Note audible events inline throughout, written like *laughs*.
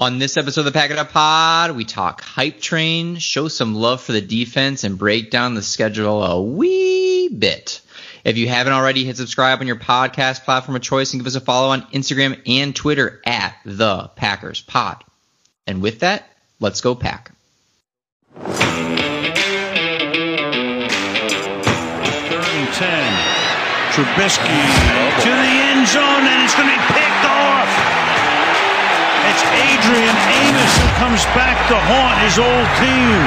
On this episode of the Pack It Up Pod, we talk hype train, show some love for the defense, and break down the schedule a wee bit. If you haven't already, hit subscribe on your podcast platform of choice and give us a follow on Instagram and Twitter at the Packers Pod. And with that, let's go pack. Third and ten. Trubisky to the end zone, and it's going to be picked off. It's Adrian Amos who comes back to haunt his old team.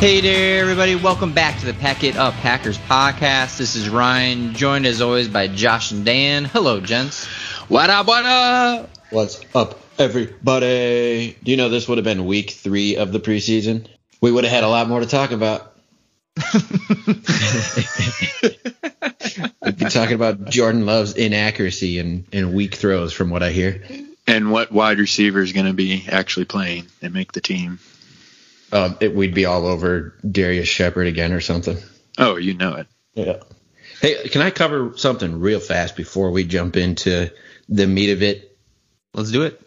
Hey there, everybody. Welcome back to the Pack It Up Packers podcast. This is Ryan, joined as always by Josh and Dan. Hello, gents. What up, what up? What's up, everybody? Do you know this would have been week three of the preseason? We would have had a lot more to talk about. We'd be talking about Jordan Love's inaccuracy and, and weak throws, from what I hear. And what wide receiver is going to be actually playing and make the team? Uh, it, we'd be all over Darrius Shepherd again or something. Oh, you know it. Yeah. Hey, can I cover something real fast before we jump into the meat of it? Let's do it.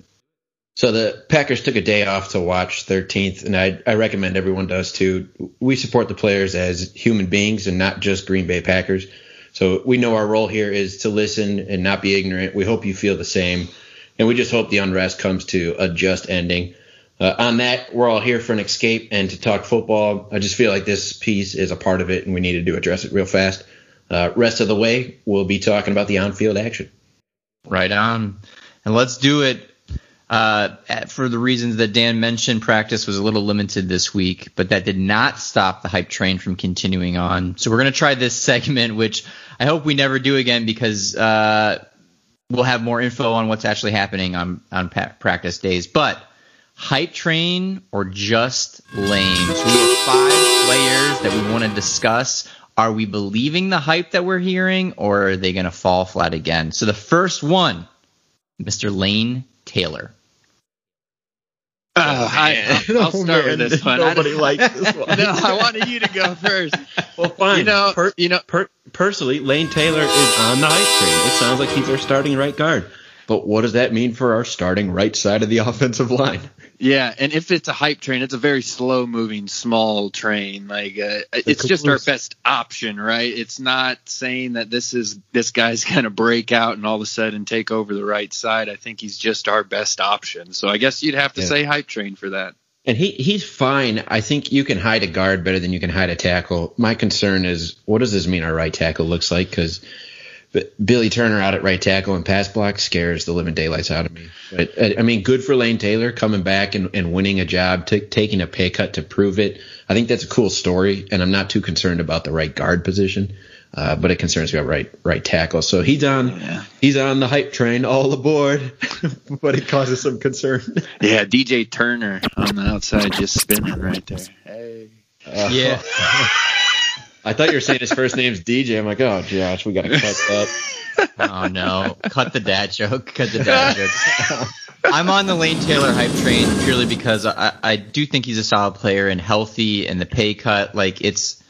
So the Packers took a day off to watch 13th, and I, I recommend everyone does too. We support the players as human beings and not just Green Bay Packers. So we know our role here is to listen and not be ignorant. We hope you feel the same, and we just hope the unrest comes to a just ending. Uh, on that, we're all here for an escape and to talk football. I just feel like this piece is a part of it, and we needed to address it real fast. Uh, rest of the way, we'll be talking about the on-field action. Right on, and let's do it uh, for the reasons that Dan mentioned, practice was a little limited this week, but that did not stop the hype train from continuing on. So we're going to try this *laughs* segment, which I hope we never do again because uh, we'll have more info on what's actually happening on, on pa- practice days. But hype train or just lame? So we have five players that we want to discuss. Are we believing the hype that we're hearing, or are they going to fall flat again? So the first one, Mr. Lane Taylor. Oh, I, will *laughs* oh, start man. with this one. Nobody likes this *laughs* one. no, I wanted you to go first. Well, fine. You know, per, you know, per, personally, Lane Taylor is on the hype train. It sounds like he's our starting right guard. But what does that mean for our starting right side of the *laughs* offensive line? Yeah, and if it's a hype train, it's a very slow moving, small train. Like uh, it's just our best option, right? It's not saying that this is this guy's *laughs* going to break out and all of a sudden take over the right side. I think he's just our best option. So I guess you'd have to yeah. say hype train for that. And he he's fine. I think you can hide a guard better than you can hide a tackle. My concern is what does this mean our right tackle looks like because but Billy Turner out at right tackle and pass block scares the living daylights out of me. But I mean, good for Lane Taylor coming back and, and winning a job, t- taking a pay cut to prove it. I think that's a cool story, and I'm not too concerned about the right guard position. Uh, but it concerns me about right right tackle. So he's on yeah. he's on the hype train, all aboard. *laughs* but it causes some concern. yeah, DJ Turner on the outside just spinning right there. Hey. Uh, yeah. *laughs* I thought you were saying his first name's DJ. I'm like, oh, Josh, we got to cut that. oh, no. Cut the dad joke. Cut the dad joke. I'm on the Lane Taylor hype train purely because I, I do think he's a solid player and healthy and the pay cut. Like, it's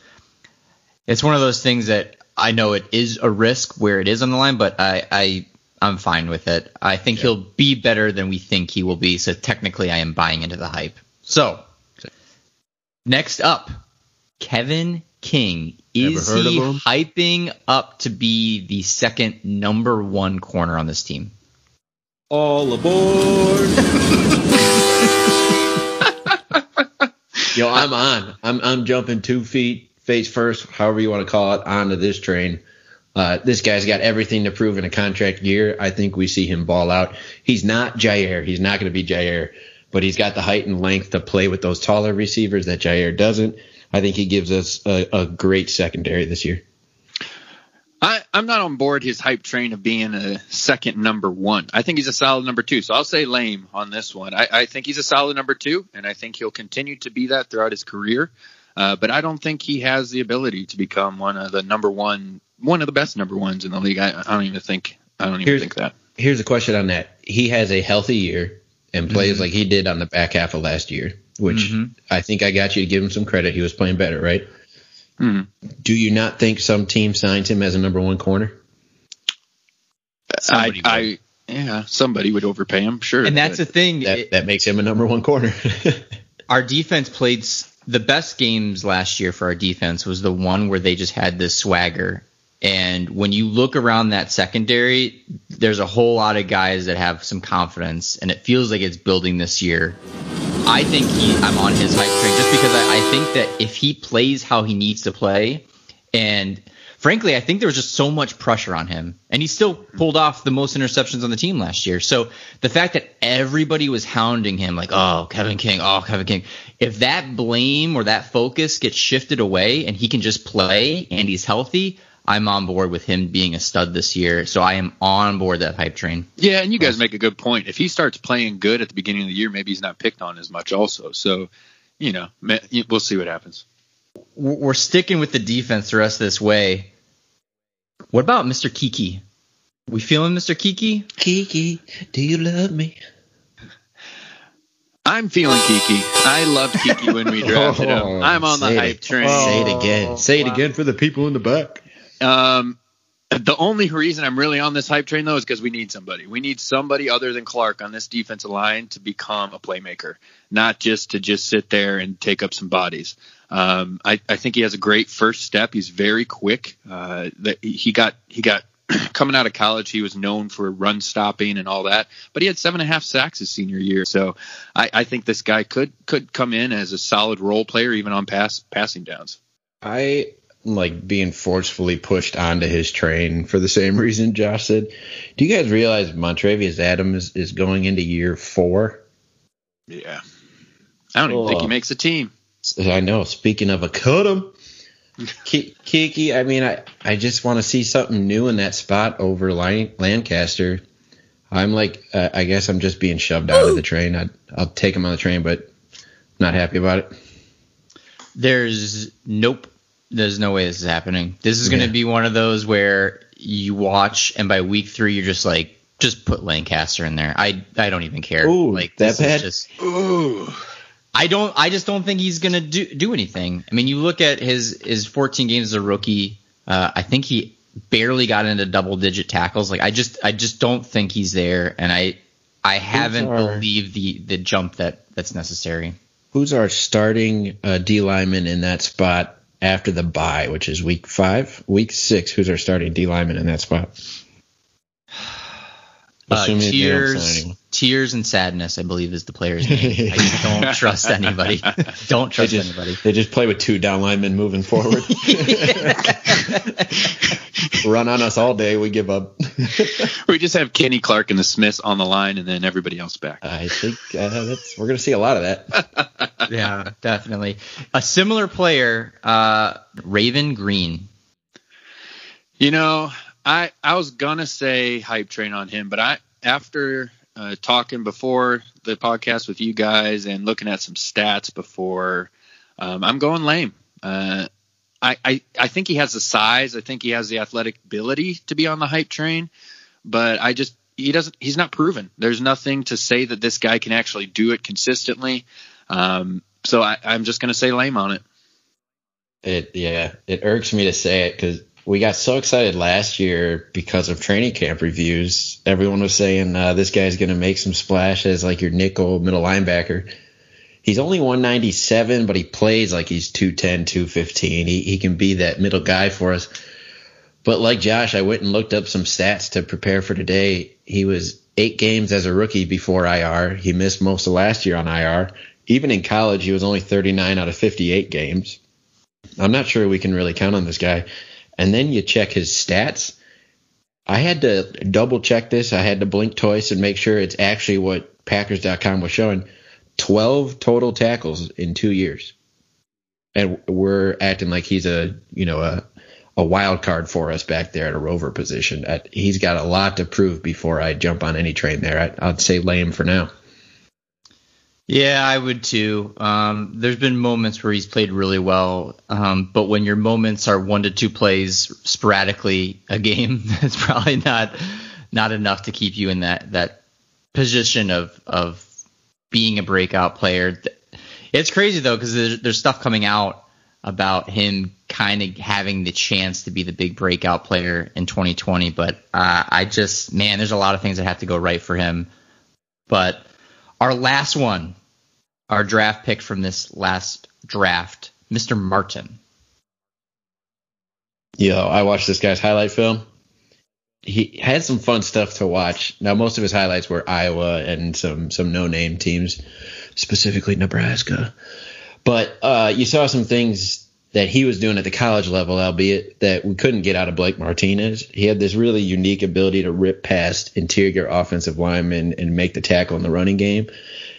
it's one of those things that I know it is a risk where it is on the line, but I, I I'm fine with it. I think yeah. he'll be better than we think he will be. So technically, I am buying into the hype. So next up, Kevin King. Is he hyping up to be the second number one corner on this team? All aboard! *laughs* Yo, I'm on. I'm I'm jumping two feet face first, however you want to call it, onto this train. Uh, this guy's got everything to prove in a contract year. I think we see him ball out. He's not Jaire. He's not going to be Jaire, but he's got the height and length to play with those taller receivers that Jaire doesn't. I think he gives us a, a great secondary this year. I, am not on board his hype train of being a second number one. I think he's a solid number two. So I'll say lame on this one. I, I think he's a solid number two, and I think he'll continue to be that throughout his career. Uh, but I don't think he has the ability to become one of the number one, one of the best number ones in the league. I, I don't even think. I don't even here's, think that. Here's a question on that. He has a healthy year and plays mm-hmm. like he did on the back half of last year which mm-hmm. I think I got you to give him some credit. He was playing better, right? Mm-hmm. Do you not think some team signs him as a number one corner? I, I Yeah, somebody would overpay him, sure. And that's the thing. That it- that makes him a number one corner. *laughs* our defense played the best games last year for our defense was the one where they just had this swagger. And when you look around that secondary, there's a whole lot of guys that have some confidence, and it feels like it's building this year. I think he, I'm on his hype train just because I, I think that if he plays how he needs to play, and frankly, I think there was just so much pressure on him, and he still pulled off the most interceptions on the team last year. So the fact that everybody was hounding him, like, oh, Kevin King, oh, Kevin King, if that blame or that focus gets shifted away and he can just play and he's healthy, I'm on board with him being a stud this year. So I am on board that hype train. Yeah, and you guys make a good point. If he starts playing good at the beginning of the year, maybe he's not picked on as much, also. So, you know, we'll see what happens. We're we're sticking with the defense the rest of this way. What about Mr. Kiki? We feeling Mr. Kiki? Kiki, do you love me? I'm feeling Kiki. I loved Kiki when we *laughs* drafted him. Oh, I'm on the say it. hype train. Say it again. Oh, say it again for the people in the back. Um, the only reason I'm really on this hype train though is because we need somebody. We need somebody other than Clark on this defensive line to become a playmaker, not just to just sit there and take up some bodies. Um, I, I think he has a great first step. He's very quick. Uh, that he got he got *clears throat* coming out of college. He was known for run stopping and all that, but he had seven and a half sacks his senior year. So I, I think this guy could could come in as a solid role player even on pass passing downs. I like being forcefully pushed onto his train for the same *laughs* reason Josh said. Do you guys realize Montravius Adams is going into year four? Yeah, I don't even think he Oh. makes a team. I know. Speaking of a cut him, *laughs* Kiki. I mean, I I just want to see something new in that spot over Lancaster. I'm like, uh, I guess I'm just being shoved out of the train. I'd, I'll take him on the train, but not happy about it. There's nope. There's no way this is happening. This is going to Yeah. be one of those where you watch, and by week three, you're just like, just put Lancaster in there. I I don't even care. Ooh, like that this bad? is just. I don't. I just don't think he's gonna do do anything. I mean, you look at his his 14 games as a rookie. Uh, I think he barely got into double digit tackles. Like I just I just don't think he's there, and I I haven't are- believed the the jump that that's necessary. Who's our starting uh, D lineman in that spot after the bye, which is week five, week six? Who's our starting D lineman in that spot? Uh, Assuming that they don't sign tears, tears and sadness, I believe, is the player's *laughs* name. I don't trust anybody. *laughs* Don't They trust just, anybody. they just play with two down linemen moving forward. *laughs* Run on us all day, we give up. We just have Kenny Clark and the Smiths on the line, and then everybody else back. I think uh, that's we're gonna see a lot of that. yeah, definitely. A similar player, uh, Raven Greene. You know, I I was gonna say hype train on him, but I after uh, talking before the podcast with you guys and looking at some stats before, um, I'm going lame. Uh, I, I I think he has the size. I think he has the athletic ability to be on the hype train, but I just he doesn't. He's not proven. There's nothing to say that this guy can actually do it consistently. Um, so I, I'm just gonna say lame on it. It yeah, it irks me to say it because we got so excited last year because of training camp reviews. Everyone was saying uh, this guy's gonna make some splash as like your nickel middle linebacker. He's only 197, but he plays like he's 210, 215. He he can be that middle guy for us. But like Josh, I went and looked up some stats to prepare for today. He was eight games as a rookie before IR. He missed most of last year on IR. Even in college, he was only 39 out of 58 games. I'm not sure we can really count on this guy. And then you check his stats. I had to double check this. I had to blink twice and make sure it's actually what Packers.com was showing. 12 total tackles in two years. And we're acting like he's a, you know, a, a wild card for us back there at a rover position. He's got a lot to prove before I jump on any train there. I, I'd say lame for now. Yeah, I would too. Um, there's been moments where he's played really well, um, but when your moments are one to two plays sporadically a game, *laughs* it's probably not not enough to keep you in that that position of of being a breakout player. It's crazy though because there's, there's stuff coming out about him kind of having the chance to be the big breakout player in 2020. But uh, I just, man, there's a lot of things that have to go right for him. But our last one, our draft pick from this last draft, Mr. Martin. Yo, I watched this guy's highlight film. He had some fun stuff to watch. Now, most of his highlights were Iowa and some some no name teams, specifically Nebraska. But uh, you saw some things that he was doing at the college level, albeit that we couldn't get out of Blake Martinez. He had this really unique ability to rip past interior offensive linemen and make the tackle in the running game.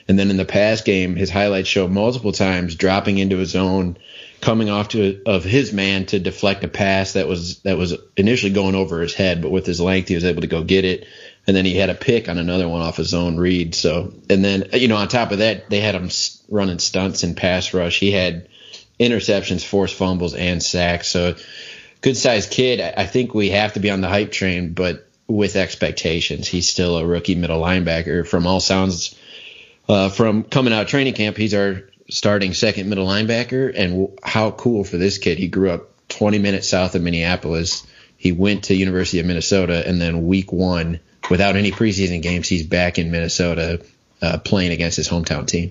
And then in the pass game, his highlights show multiple times dropping into his own, coming off to of his man to deflect a pass that was that was initially going over his head, but with his length, he was able to go get it. And then he had a pick on another one off his own read. So, and then you know, on top of that, they had him running stunts and pass rush. He had interceptions, forced fumbles, and sacks. So, good sized kid. I think we have to be on the hype train, but with expectations. He's still a rookie middle linebacker. From all sounds, uh, from coming out of training camp, he's our starting second middle linebacker. And how cool for this kid! He grew up 20 minutes south of Minneapolis. He went to University of Minnesota, and then week one, without any preseason games, he's back in Minnesota uh, playing against his hometown team.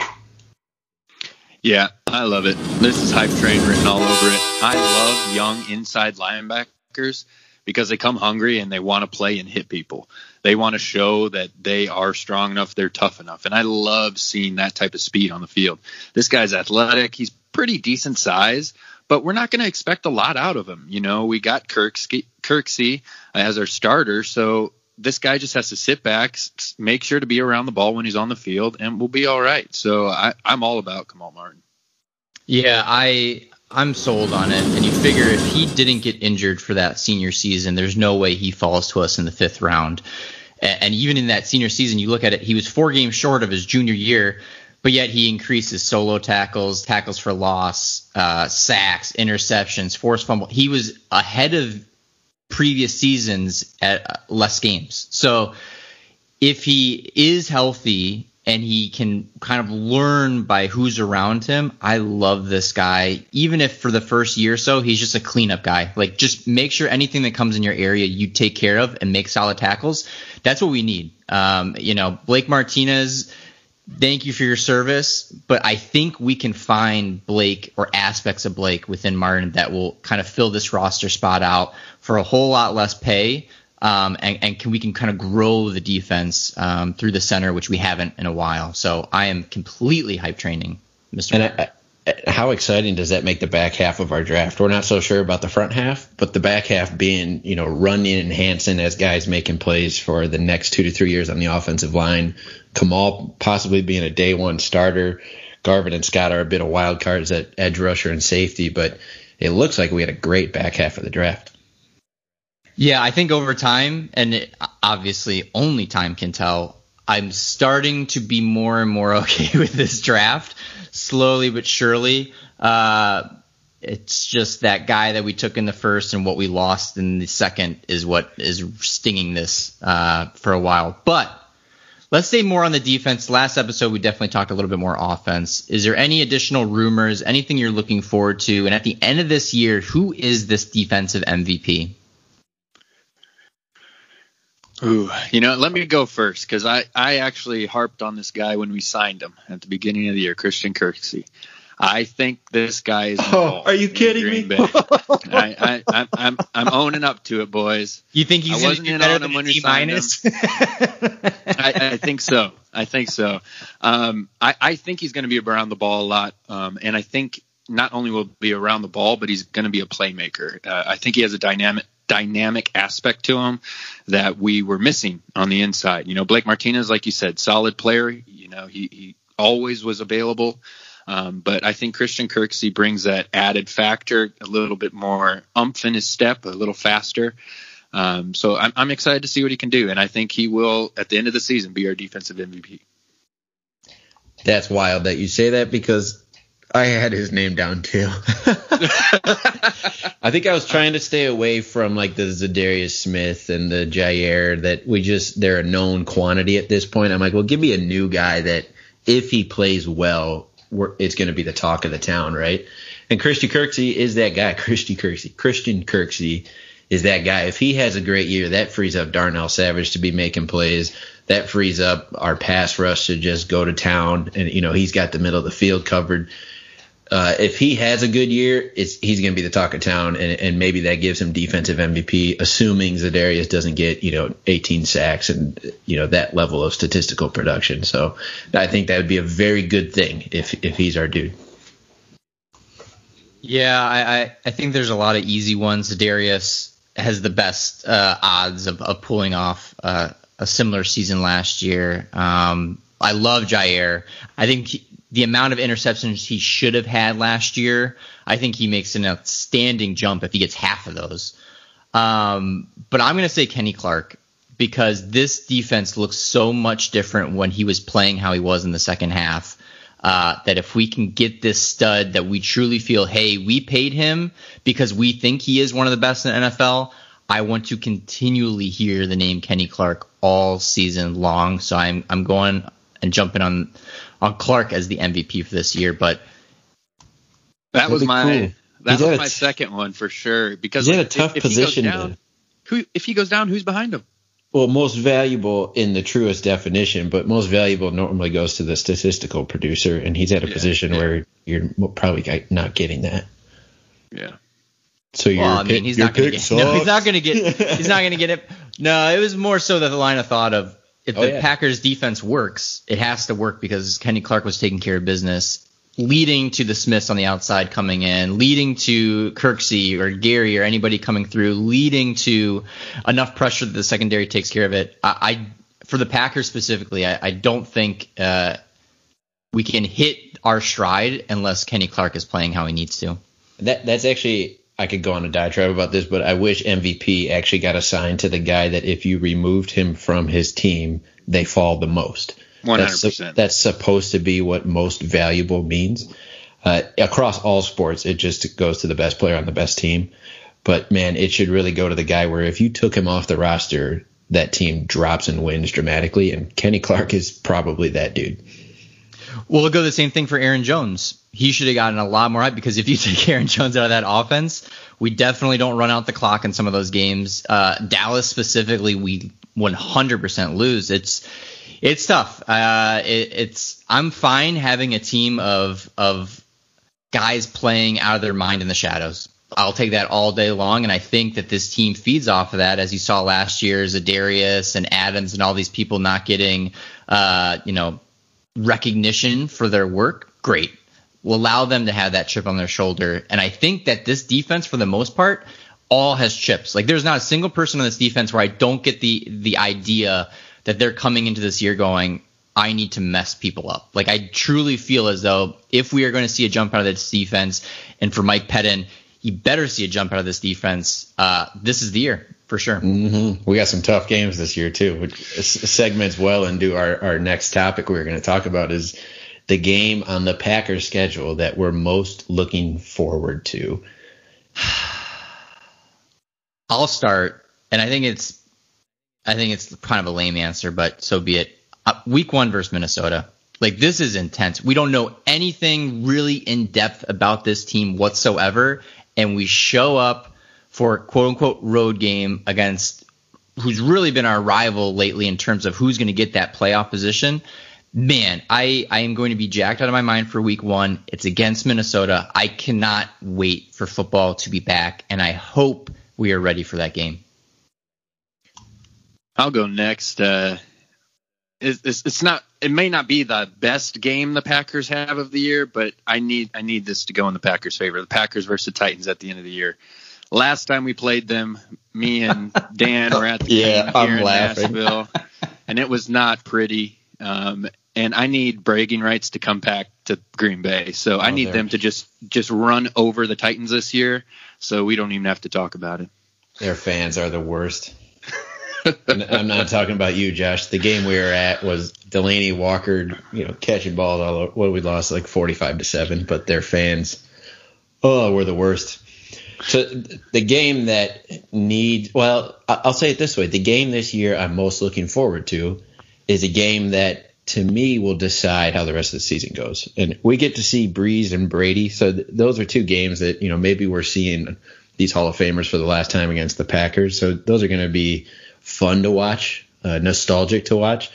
Yeah, I love it. This is hype train written all over it. I love young inside linebackers because they come hungry and they want to play and hit people. They want to show that they are strong enough, they're tough enough. And I love seeing that type of speed on the field. This guy's athletic, he's pretty decent size, but we're not going to expect a lot out of him. You know, we got Kirksey, Kirksey as our starter, so this guy just has to sit back, make sure to be around the ball when he's on the field, and we'll be all right. So I, I'm all about Kamal Martin. Yeah, I I'm sold on it. And you figure if he didn't get injured for that senior season, there's no way he falls to us in the fifth round. And even in that senior season, you look at it, he was four games short of his junior year, but yet he increases solo tackles, tackles for loss, uh, sacks, interceptions, forced fumble. He was ahead of previous seasons at uh, less games. So if he is healthy and he can kind of learn by who's around him, I love this guy. Even if for the first year or so he's just a cleanup guy, like just make sure anything that comes in your area you take care of and make solid tackles. That's what we need. Um, you know, Blake Martinez thank you for your service, but I think we can find Blake or aspects of Blake within Martin that will kind of fill this roster spot out for a whole lot less pay. Um, and, and can we can kind of grow the defense um, through the center, which we haven't in a while. So I am completely hype training, Mr. And I, how exciting does that make the back half of our draft? We're not so sure about the front half, but the back half being, you know, Runyan and Hanson as guys making plays for the next two to three years on the offensive line, Kamal possibly being a day one starter. Garvin and Scott are a bit of wild cards at edge rusher and safety, but it looks like we had a great back half of the draft. Yeah, I think over time, and it, obviously only time can tell, I'm starting to be more and more *laughs* okay with this draft, slowly but surely. Uh, it's just that guy that we took in the first and what we lost in the second is what is stinging this uh, for a while. But Let's say more on the defense. Last episode, we definitely talked a little bit more offense. Is there any additional rumors, anything you're looking forward to? And at the end of this year, who is this defensive MVP? Ooh, you know, let me go first because I, I actually harped on this guy when we signed him at the beginning of the year, Christian Kirksey. I think this guy is. Oh, are you kidding me? I, I, I'm, I'm owning up to it, boys. You think he's going to be better than a minus? *laughs* I, I, think so. I think so. Um, I, I think he's going to be around the ball a lot, um, and I think not only will be around the ball, but he's going to be a playmaker. Uh, I think he has a dynamic dynamic aspect to him that we were missing on the inside. You know, Blake Martinez, like you said, solid player. You know, he, he always was available. Um, but I think Christian Kirksey brings that added factor, a little bit more umph in his step, a little faster. Um, so I'm, I'm excited to see what he can do, and I think he will, at the end of the season, be our defensive MVP. That's wild that you say that because I had his name down too. *laughs* I think I was trying to stay away from like the Za'Darius Smith and the Jaire that we just they're a known quantity at this point. I'm like, well, give me a new guy that if he plays well, it's going to be the talk of the town, right? And Christian Kirksey is that guy. *laughs* Christian Kirksey. Christian Kirksey is that guy. If he has a great year, that frees up Darnell Savage to be making plays. That frees up our pass rush to just go to town. And, you know, he's got the middle of the field covered. Uh, if he has a good year, he's going to be the talk of town, and, and, maybe that gives him defensive MVP, assuming Za'Darius doesn't get you know 18 sacks and you know that level of statistical production. So I think that would be a very good thing if if he's our dude. Yeah, I, I, I think there's a lot of easy ones. Darius has the best uh, odds of, of pulling off uh, a similar season last year. Um, I love Jaire. I think he, the amount of interceptions he should have had last year, I think he makes an outstanding jump if he gets half of those. Um, but I'm going to say Kenny Clark because this defense looks so much different when he was playing how he was in the second half. Uh, that if we can get this stud that we truly feel, hey, we paid him because we think he is one of the best in the NFL. I want to continually hear the name Kenny Clark all season long. So I'm I'm going and jumping on on Clark as the MVP for this year. But that was my cool. that was my t- second one for sure because he's like, in a tough if, position. If he, down, who if he goes down, who's behind him? Well, most valuable in the truest definition, but most valuable normally goes to the statistical producer, and he's at a yeah, position yeah. where you're probably not getting that. Yeah. So you're, well, I mean, he's not going to get. *laughs* No, he's not going to get. He's not going to get it. No, it was more so that the line of thought of if oh, the yeah. Packers defense works, it has to work because Kenny Clark was taking care of business, leading to the Smiths on the outside coming in, leading to Kirksey or Gary or anybody coming through, leading to enough pressure that the secondary takes care of it. I, I for the Packers specifically, I, I don't think uh, we can hit our stride unless Kenny Clark is playing how he needs to. That that's actually I could go on a diatribe about this, but I wish MVP actually got assigned to the guy that if you removed him from his team, they fall the most. One hundred percent. That's supposed to be what most valuable means. Uh, across all sports, it just goes to the best player on the best team. But man, it should really go to the guy where if you took him off the roster, that team drops and wins dramatically. And Kenny Clark is probably that dude. Well, it'll go the same thing for Aaron Jones he should have gotten a lot more out because if you *laughs* take Aaron Jones out of that offense, we definitely don't run out the clock in some of those games. Uh, Dallas specifically, we 100% lose. It's it's tough. Uh, it, it's I'm fine having a team of of guys playing out of their mind in the shadows. I'll take that all day long, and I think that this team feeds off of that, as you saw last year, Za'Darius and Adams and all these people not getting, uh, you know, recognition for their work. Great will allow them to have that chip on their shoulder. And I think that this defense, for the most part, all has chips. Like there's not a single person on this defense where I don't get the the idea that they're coming into this year going, I need to mess people up. Like I truly feel as though if we are going to see a jump out of this defense, and for Mike Pettine, he better see a jump out of this defense. Uh, this is the year for sure. Mm-hmm. We got some tough games this year too, which segments well into our our next topic we're going to talk about is the game on the Packers schedule that we're most looking forward to? *sighs* I'll start, and I think it's, I think it's kind of a lame answer, but so be it. Uh, week one versus Minnesota. Like this is intense. We don't know anything really in depth about this team whatsoever, and we show up for quote unquote road game against who's really been our rival lately in terms of who's going to get that playoff position man, I, I am going to be jacked out of my mind for week one. It's against Minnesota. I cannot wait for football to be back, and I hope we are ready for that game. I'll go next. Uh, it's, it's, not. It may not be the best game the Packers have of the year, but I need I need this to go in the Packers' favor. The Packers versus the Titans at the end of the year. Last time we played them, me and Dan were at the *laughs* yeah, game I'm here in laughing. Nashville, and it was not pretty. Um, and I need bragging rights to come back to Green Bay. So oh, I need there. them to just just run over the Titans this year, so we don't even have to talk about it. Their fans are the worst. I'm not talking about you, Josh. The game we were at was Delanie Walker, you know, catching balls all over. What we lost like 45 to seven, but their fans, oh, were the worst. So the game that needs, well, I'll say it this way: the game this year I'm most looking forward to is a game that to me will decide how the rest of the season goes. And we get to see Brees and Brady. So th- those are two games that, you know, maybe we're seeing these Hall of Famers for the last time against the Packers. So those are going to be fun to watch, uh, nostalgic to watch.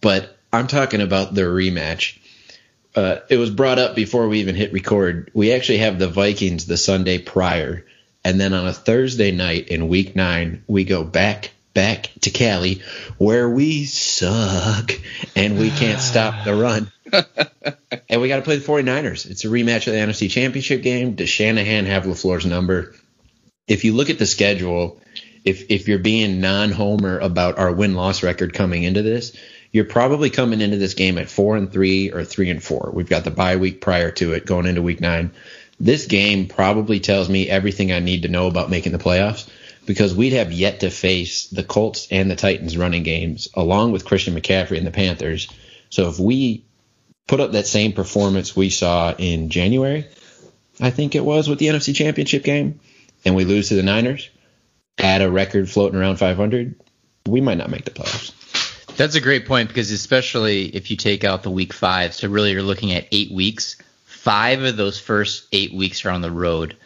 But I'm talking about the rematch. Uh, it was brought up before we even hit record. We actually have the Vikings the Sunday prior. And then on a Thursday night in week nine, we go back back to Cali where we suck and we can't stop the run. *laughs* and we got to play the 49ers. It's a rematch of the NFC Championship game. Does Shanahan have LaFleur's number? If you look at the schedule, if if you're being non-homer about our win-loss record coming into this, you're probably coming into this game at 4 and 3 or 3 and 4. We've got the bye week prior to it going into week 9. This game probably tells me everything I need to know about making the playoffs because we'd have yet to face the Colts and the Titans running games along with Christian McCaffrey and the Panthers. So if we put up that same performance we saw in January, I think it was with the NFC Championship game, and we lose to the Niners at a record floating around 500, we might not make the playoffs. That's a great point because especially if you take out the week five, so really you're looking at eight weeks. Five of those first eight weeks are on the road.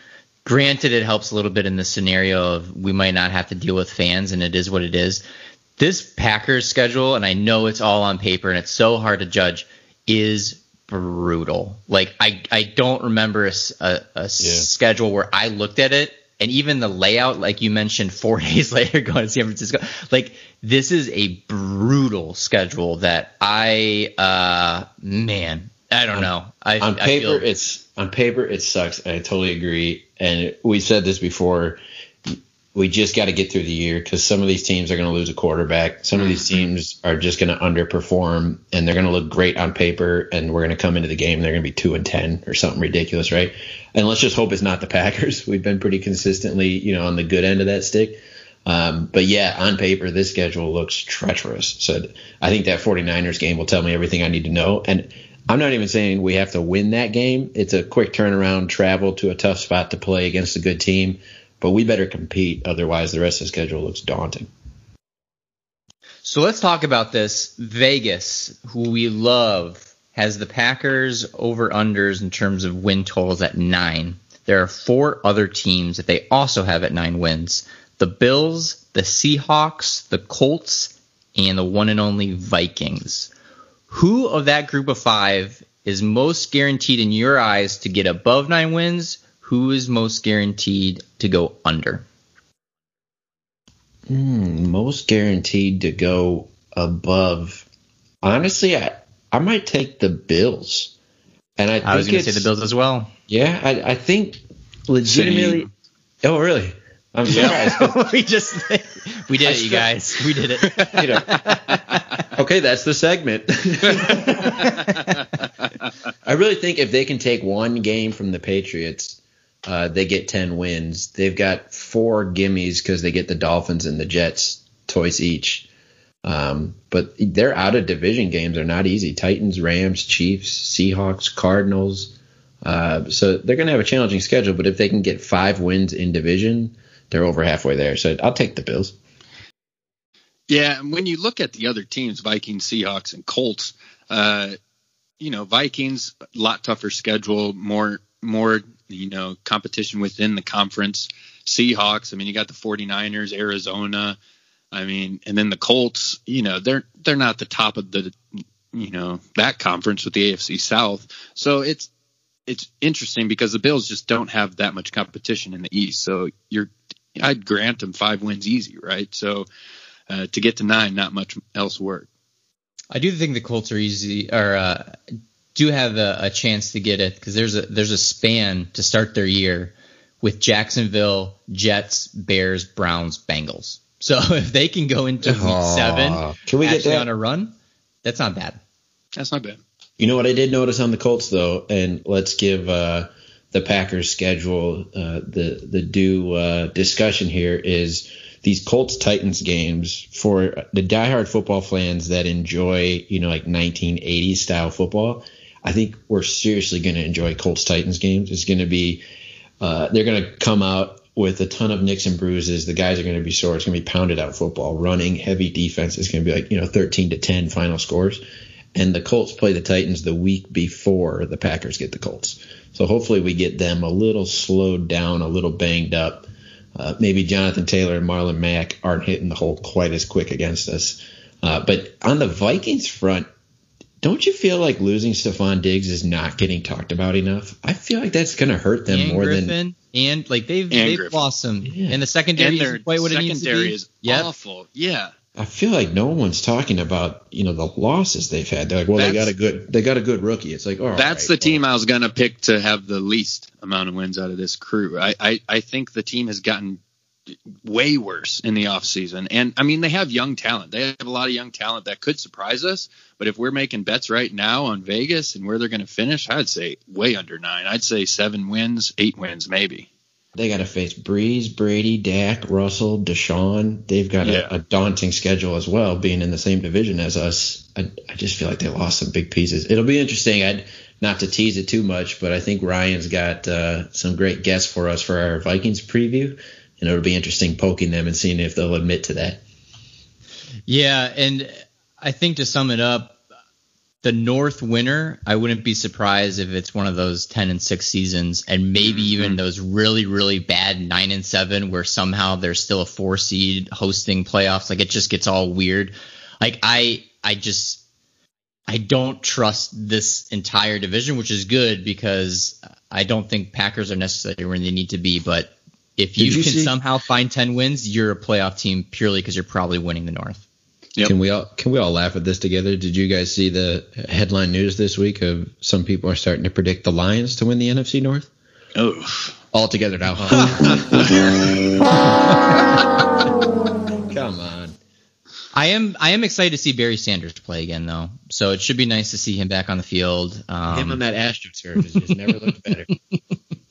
Granted, it helps a little bit in the scenario of we might not have to deal with fans, and it is what it is. This Packers schedule, and I know it's all on paper and it's so hard to judge, is brutal. Like I, I don't remember a, a, a yeah. schedule where I looked at it and even the layout, like you mentioned, *laughs* four days later going to San Francisco. Like this is a brutal schedule that I, uh, man, I don't know. I, on paper, feel, it's on paper it sucks. I totally agree. And we said this before. We just got to get through the year because some of these teams are going to lose a quarterback. Some of these mm-hmm. teams are just going to underperform, and they're going to look great on paper. And we're going to come into the game, and they're going to be two and ten or something ridiculous, right? And let's just hope it's not the Packers. *laughs* We've been pretty consistently, you know, on the good end of that stick. Um, but yeah, on paper, this schedule looks treacherous. So I think that 49ers game will tell me everything I need to know. And I'm not even saying we have to win that game. It's a quick turnaround, travel to a tough spot to play against a good team, but we better compete. Otherwise, the rest of the schedule looks daunting. So let's talk about this. Vegas, who we love, has the Packers over unders in terms of win totals at nine. There are four other teams that they also have at nine wins the Bills, the Seahawks, the Colts, and the one and only Vikings. Who of that group of five is most guaranteed in your eyes to get above nine wins? Who is most guaranteed to go under? Mm, most guaranteed to go above. Honestly, I, I might take the Bills. And I, I was going to say the Bills as well. Yeah, I, I think legitimately. Same. Oh, really? I'm surprised. *laughs* we just we did I it, you guys. We did it. *laughs* You know, okay, that's the segment. *laughs* I really think if they can take one game from the Patriots, uh, they get ten wins. They've got four gimmies because they get the Dolphins and the Jets twice each. Um, but they're out of division games are not easy. Titans, Rams, Chiefs, Seahawks, Cardinals. Uh, so they're going to have a challenging schedule. But if they can get five wins in division, they're over halfway there. So I'll take the Bills. Yeah, and when you look at the other teams, Vikings, Seahawks, and Colts, uh, you know, Vikings a lot tougher schedule, more more you know competition within the conference. Seahawks, I mean, you got the 49ers, Arizona, I mean, and then the Colts, you know, they're they're not the top of the you know that conference with the AFC South. So it's it's interesting because the Bills just don't have that much competition in the East. So you're I'd grant them five wins easy, right? So uh, to get to nine, not much else work. I do think the Colts are easy, or uh, do have a, a, chance to get it because there's a there's a span to start their year with Jacksonville, Jets, Bears, Browns, Bengals. *laughs* So if they can go into week Aww. seven, can we get that? on a run? That's not bad. That's not bad. You know what I did notice on the Colts though, and let's give uh, the Packers schedule uh, the the due uh, discussion here is these Colts Titans games for the diehard football fans that enjoy you know like 1980s style football. I think we're seriously going to enjoy Colts Titans games. It's going to be uh, they're going to come out with a ton of nicks and bruises. The guys are going to be sore. It's going to be pounded out football, running heavy defense. It's going to be like you know 13 to 10 final scores and the Colts play the Titans the week before the Packers get the Colts. So hopefully we get them a little slowed down, a little banged up. Uh, maybe Jonathan Taylor and Marlon Mack aren't hitting the hole quite as quick against us. Uh, but on the Vikings front, don't you feel like losing Stefon Diggs is not getting talked about enough? I feel like that's going to hurt them and more Griffen, than and like they've And they've Griffen. lost some, Yeah. and the secondary and their isn't quite what it needs to secondary be. is Yep. awful. Yeah. I feel like no one's talking about you know the losses they've had. They're like, well, they got a good they got a good rookie. It's like, oh, That's the team I was going to pick to have the least amount of wins out of this crew. I, I, I think the team has gotten way worse in the offseason. And I mean, they have young talent. They have a lot of young talent that could surprise us. But if we're making bets right now on Vegas and where they're going to finish, I'd say way under nine. I'd say seven wins, eight wins, maybe. They got to face Brees, Brady, Dak, Russell, Deshaun. They've got Yeah. a, a daunting schedule as well, being in the same division as us. I, I just feel like they lost some big pieces. It'll be interesting. I'd not to tease it too much, but I think Ryan's got uh, some great guests for us for our Vikings preview, and it'll be interesting poking them and seeing if they'll admit to that. Yeah, and I think to sum it up, the North winner, I wouldn't be surprised if it's one of those ten and six seasons, and maybe Mm-hmm. even those really really bad nine and seven, where somehow there's still a four seed hosting playoffs. Like it just gets all weird. Like I I just I don't trust this entire division, which is good because I don't think Packers are necessarily where they need to be, but. If you, you can see- somehow find ten wins, you're a playoff team purely because you're probably winning the North. Yep. Can we all can we all laugh at this together? Did you guys see the headline news this week of some people are starting to predict the Lions to win the NFC North? Oh, All together now. *laughs* *laughs* Come on. I am I am excited to see Barry Sanders play again though. So it should be nice to see him back on the field. Um, Him on that AstroTurf has just never looked better. *laughs*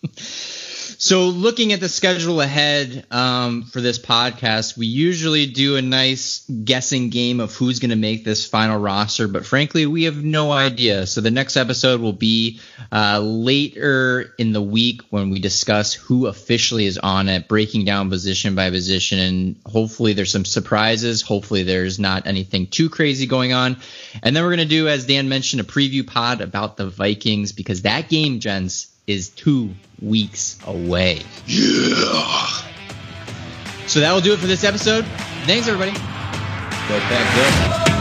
so looking at the schedule ahead um, for this podcast, we usually do a nice guessing game of who's going to make this final roster, but frankly, we have no idea. So the next episode will be uh, later in the week when we discuss who officially is on it, breaking down position by position, and hopefully there's some surprises. Hopefully there's not anything too crazy going on, and then we're going to do, as Dan mentioned, a preview pod about the Vikings because that game, gents, is two weeks away. yeah. So that will do it for this episode. Thanks, everybody. Go back good.